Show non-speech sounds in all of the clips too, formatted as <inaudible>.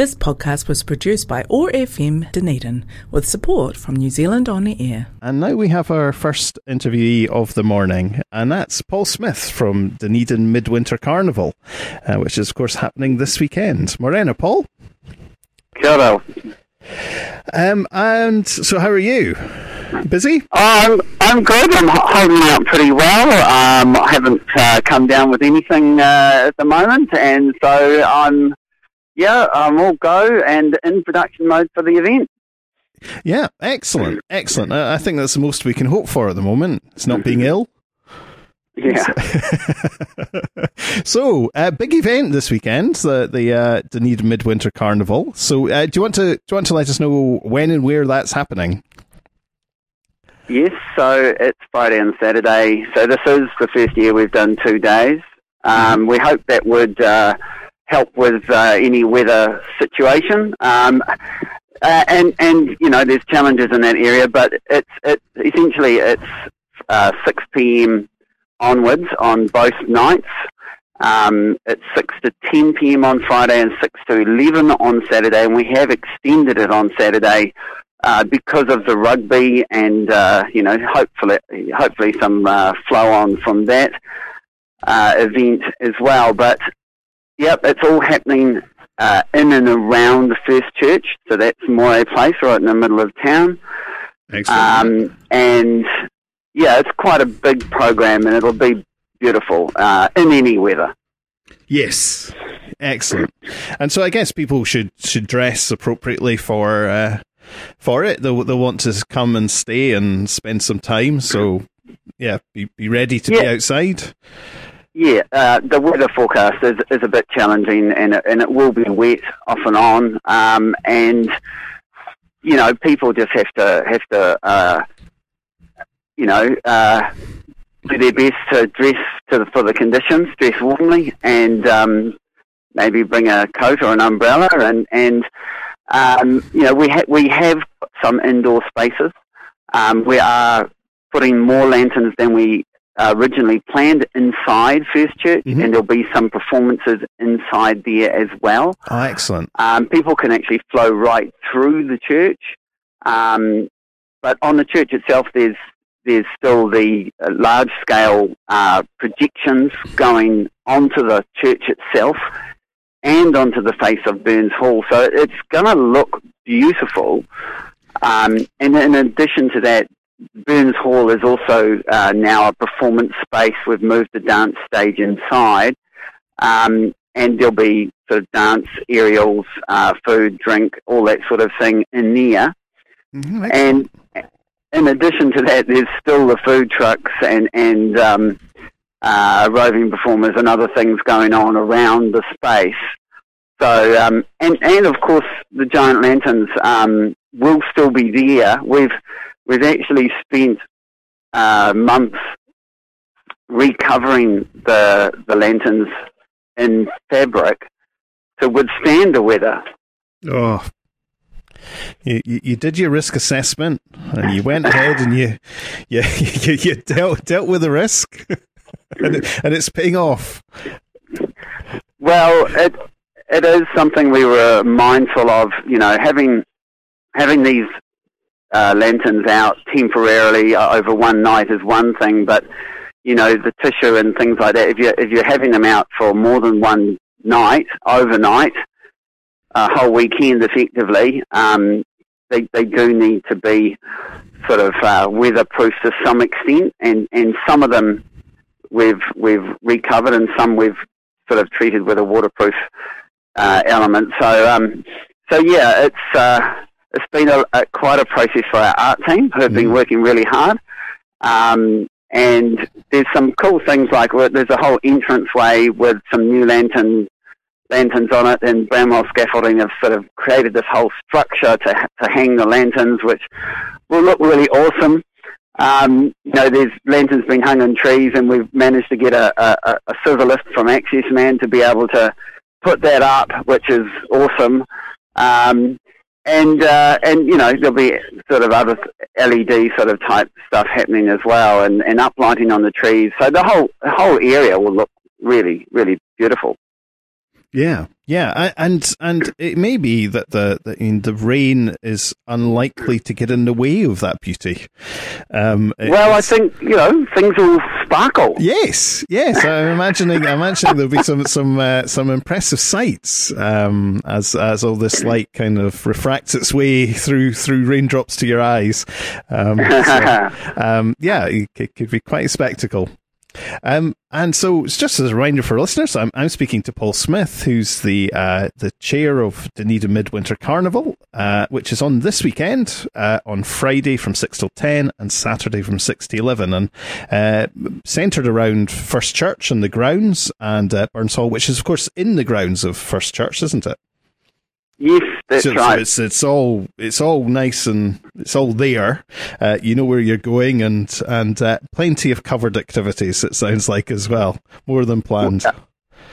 This podcast was produced by OAR FM Dunedin with support from New Zealand On the Air. And now we have our first interviewee of the morning, and that's Paul Smith from Dunedin Midwinter Carnival, uh, which is, of course, happening this weekend. Morena, Paul. Kia Um, and so, how are you? Busy? I'm, I'm good. I'm holding out pretty well. Um, I haven't uh, come down with anything uh, at the moment, and so I'm yeah, I'm all go and in production mode for the event. Yeah, excellent, excellent. I, I think that's the most we can hope for at the moment. It's not being ill. Yeah. <laughs> so, uh, big event this weekend, the the uh, Dunedin Midwinter Carnival. So, uh, do you want to do you want to let us know when and where that's happening? Yes, so it's Friday and Saturday. So this is the first year we've done two days. Um, we hope that would uh, help with uh, any weather situation. Um, uh, and and you know there's challenges in that area, but it's it's essentially it's uh, 6 p.m. onwards on both nights. Um, it's 6 to 10 p.m. on Friday and 6 to 11 on Saturday, and we have extended it on Saturday uh, because of the rugby and uh, you know hopefully hopefully some uh, flow on from that uh, event as well. But Yep, it's all happening uh, in and around the First Church. So that's Moray Place, right in the middle of town. Excellent. Um, and yeah, it's quite a big program, and it'll be beautiful uh, in any weather. Yes, excellent. And so I guess people should should dress appropriately for uh, for it. They'll they'll want to come and stay and spend some time. So yeah, be be ready to yeah. be outside. Yeah, uh, the weather forecast is, is a bit challenging, and it, and it will be wet off and on. Um, and you know, people just have to have to, uh, you know, uh, do their best to dress to the, for the conditions, dress warmly, and um, maybe bring a coat or an umbrella. And and um, you know, we ha- we have some indoor spaces. Um, we are putting more lanterns than we uh, originally planned inside First Church, mm-hmm. and there'll be some performances inside there as well. Oh, excellent. Um, people can actually flow right through the church, um, but on the church itself, there's there's still the uh, large scale uh, projections going onto the church itself and onto the face of Burns Hall. So it's going to look beautiful. Um, and in addition to that, Burns Hall is also uh, now a performance space. We've moved the dance stage inside, um, and there'll be sort of dance aerials, uh, food, drink, all that sort of thing in there. Mm-hmm, and in addition to that, there's still the food trucks and and um, uh, roving performers and other things going on around the space. So um, and and of course the giant lanterns um, will still be there. We've we've actually spent uh, months recovering the the lanterns in fabric to withstand the weather. Oh, you, you, you, did your risk assessment and you went ahead and you <laughs> you, you, you dealt dealt with the risk <laughs> and, it, and it's paying off. Well, it it is something we were mindful of. You know, having having these uh, lanterns out temporarily over one night is one thing, but you know the tissue and things like that. If you if you're having them out for more than one night, overnight, a whole weekend, effectively, um, they they do need to be sort of uh, weatherproof to some extent, and and some of them we've we've recovered, and some we've sort of treated with a waterproof uh, element. So um, so yeah, it's. Uh, it's been a, a, quite a process for our art team who have been mm. working really hard. Um, and there's some cool things like there's a whole entrance way with some new lantern lanterns on it, and Bramwell Scaffolding have sort of created this whole structure to to hang the lanterns, which will look really awesome. Um, you know, there's lanterns being hung in trees, and we've managed to get a, a, a silver lift from Access Man to be able to put that up, which is awesome. Um, and uh, and you know there'll be sort of other LED sort of type stuff happening as well, and, and uplighting on the trees. So the whole the whole area will look really really beautiful. Yeah, yeah, and and it may be that the the, the rain is unlikely to get in the way of that beauty. Um, well, I think you know things will sparkle. Yes, yes. I'm <laughs> imagining. I'm imagining there'll be some some uh, some impressive sights um, as as all this light kind of refracts its way through through raindrops to your eyes. Um, so, <laughs> um, yeah, it could be quite a spectacle. Um, and so, just as a reminder for listeners, I'm, I'm speaking to Paul Smith, who's the uh, the chair of Dunedin Midwinter Carnival, uh, which is on this weekend uh, on Friday from six till ten and Saturday from six to eleven, and uh, centered around First Church and the grounds and uh, Burns Hall, which is of course in the grounds of First Church, isn't it? Yes, that's so, right. So it's it's all it's all nice and it's all there. Uh, you know where you're going, and and uh, plenty of covered activities. It sounds like as well, more than planned.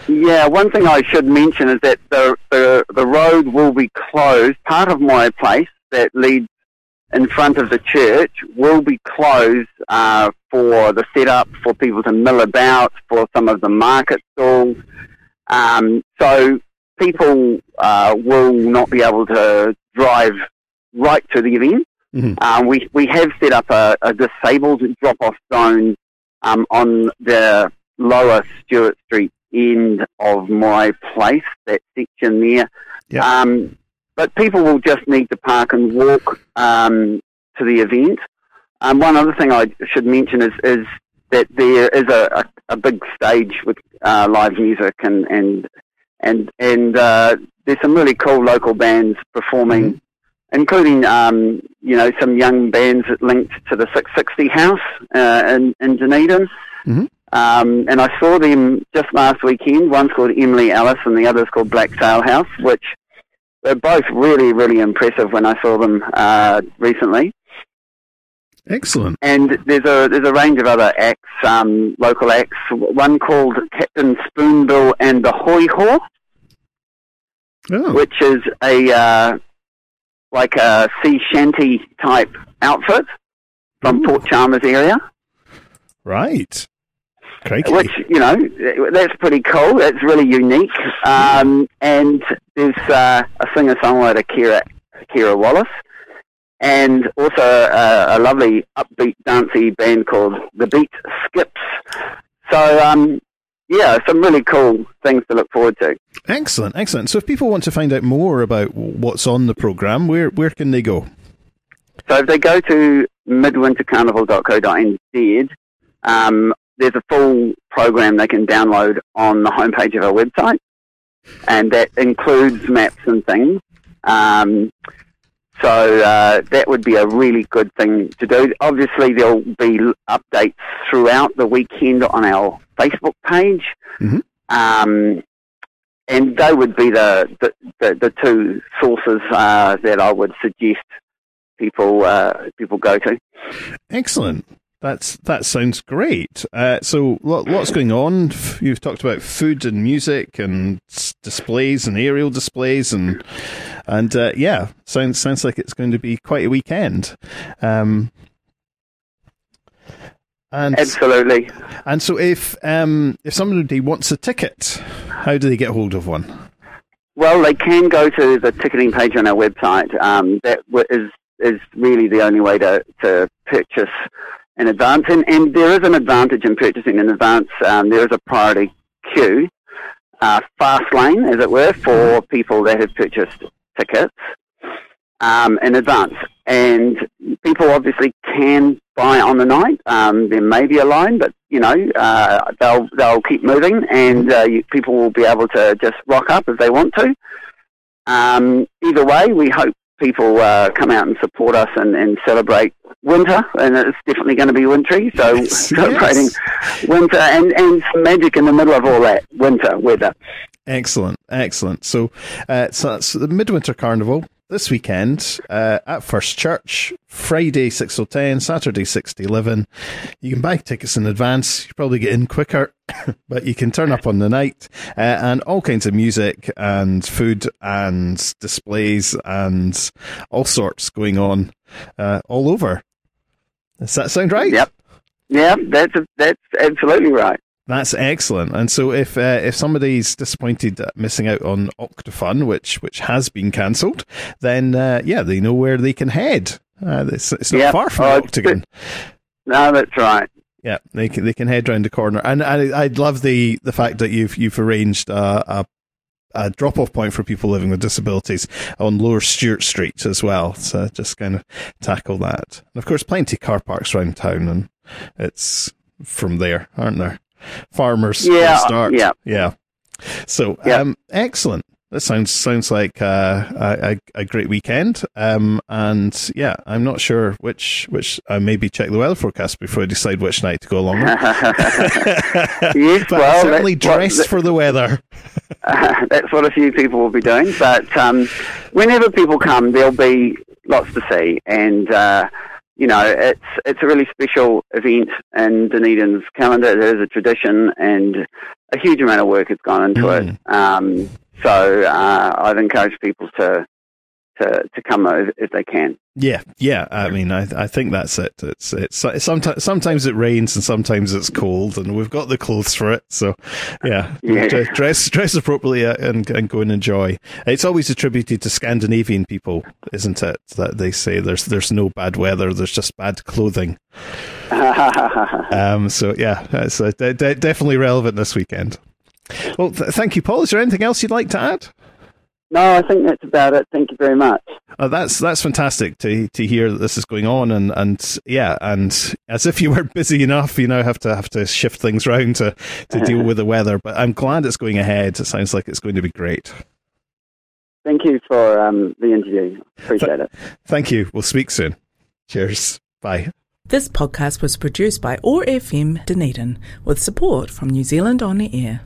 Yeah, one thing I should mention is that the the, the road will be closed. Part of Moray Place that leads in front of the church will be closed uh, for the setup for people to mill about for some of the market stalls. Um, so people uh, will not be able to drive right to the event. Mm-hmm. Um, we we have set up a, a disabled drop-off zone um, on the lower Stewart Street end of Moray Place, that section there. Yep. Um, but people will just need to park and walk um, to the event. Um, one other thing I should mention is, is that there is a, a, a big stage with uh, live music and, and and and uh, there's some really cool local bands performing, mm-hmm. including um, you know some young bands linked to the 660 House uh, in in Dunedin. Mm-hmm. Um, and I saw them just last weekend. One's called Emily Alice, and the other's called Black Sail House, which were both really, really impressive when I saw them uh, recently. Excellent. And there's a there's a range of other acts, um, local acts. One called Captain Spoonbill and the Hoiho, oh. which is a uh, like a sea shanty type outfit from Ooh. Port Chalmers area. Right. Crikey. Which you know that's pretty cool. That's really unique. Um, and there's uh, a singer songwriter, Kira Kira Wallace, and also a, a lovely upbeat dancey band called the Beat Skips. So um, yeah, some really cool things to look forward to. Excellent, excellent. So if people want to find out more about what's on the program, where where can they go? So if they go to midwintercarnival.co.nz, um, there's a full program they can download on the homepage of our website, and that includes maps and things. Um, so uh, that would be a really good thing to do. Obviously, there'll be updates throughout the weekend on our Facebook page, mm-hmm. um, and they would be the the, the, the two sources uh, that I would suggest people uh, people go to. Excellent. That's that sounds great. Uh, so lots going on. You've talked about food and music and displays and aerial displays and and uh, yeah, sounds sounds like it's going to be quite a weekend. Um, and absolutely. And so, if um, if somebody wants a ticket, how do they get hold of one? Well, they can go to the ticketing page on our website. Um, that is is really the only way to to purchase in advance. And, and there is an advantage in purchasing in advance. Um, there is a priority queue, uh, fast lane, as it were, for people that have purchased tickets um, in advance. And people obviously can buy on the night. Um, there may be a line, but you know uh, they'll they'll keep moving, and uh, you, people will be able to just rock up if they want to. Um, either way, we hope people uh, come out and support us and, and celebrate winter, and it's definitely going to be wintry. So yes, <laughs> celebrating yes. winter and, and some magic in the middle of all that winter weather. Excellent, excellent. So, uh, so that's the Midwinter Carnival this weekend uh, at First Church, Friday 6 till 10, Saturday 6 to 11. You can buy tickets in advance. You probably get in quicker, <coughs> but you can turn up on the night uh, and all kinds of music and food and displays and all sorts going on uh, all over. Does that sound right? Yep. Yeah, that's, that's absolutely right. That's excellent. And so, if uh, if somebody's disappointed missing out on Octofun, which which has been cancelled, then uh, yeah, they know where they can head. Uh, it's, it's not Yep. far from Oh, Octagon. <laughs> No, that's right. Yeah, they can they can head round the corner, and I I love the the fact that you've you've arranged a, a, a drop off point for people living with disabilities on Lower Stewart Street as well. So just kind of tackle that, and of course, plenty of car parks around town, and it's from there, aren't there? Farmers Yeah, start, yeah. yeah. So Yeah. um, excellent. That sounds sounds like uh, a, a great weekend. Um, and yeah, I'm not sure which which I maybe check the weather forecast before I decide which night to go along with. <laughs> yes, <laughs> but well, certainly dressed for the weather. <laughs> that's what a few people will be doing. But um, whenever people come, there'll be lots to see, and uh, you know, it's it's a really special event in Dunedin's calendar. It is a tradition, and a huge amount of work has gone into Mm. it. Um, so uh, I'd encourage people to to to come if, if they can. Yeah, yeah. I mean, I I think that's it. It's it's, sometimes sometimes it rains and sometimes it's cold, and we've got the clothes for it. So, yeah, <laughs> Yeah. Dress dress appropriately and and go and enjoy. It's always attributed to Scandinavian people, isn't it? That they say there's there's no bad weather, there's just bad clothing. <laughs> Um, so yeah, it's uh, de- de- definitely relevant this weekend. Well, th- thank you, Paul. Is there anything else you'd like to add? No, I think that's about it. Thank you very much. Uh, that's that's fantastic to to hear that this is going on, and and yeah, and as if you weren't busy enough, you now have to have to shift things around to to deal <laughs> with the weather. But I'm glad it's going ahead. It sounds like it's going to be great. Thank you for um, the interview. Appreciate it. Thank you. We'll speak soon. Cheers. Bye. This podcast was produced by OAR FM Dunedin with support from New Zealand On the Air.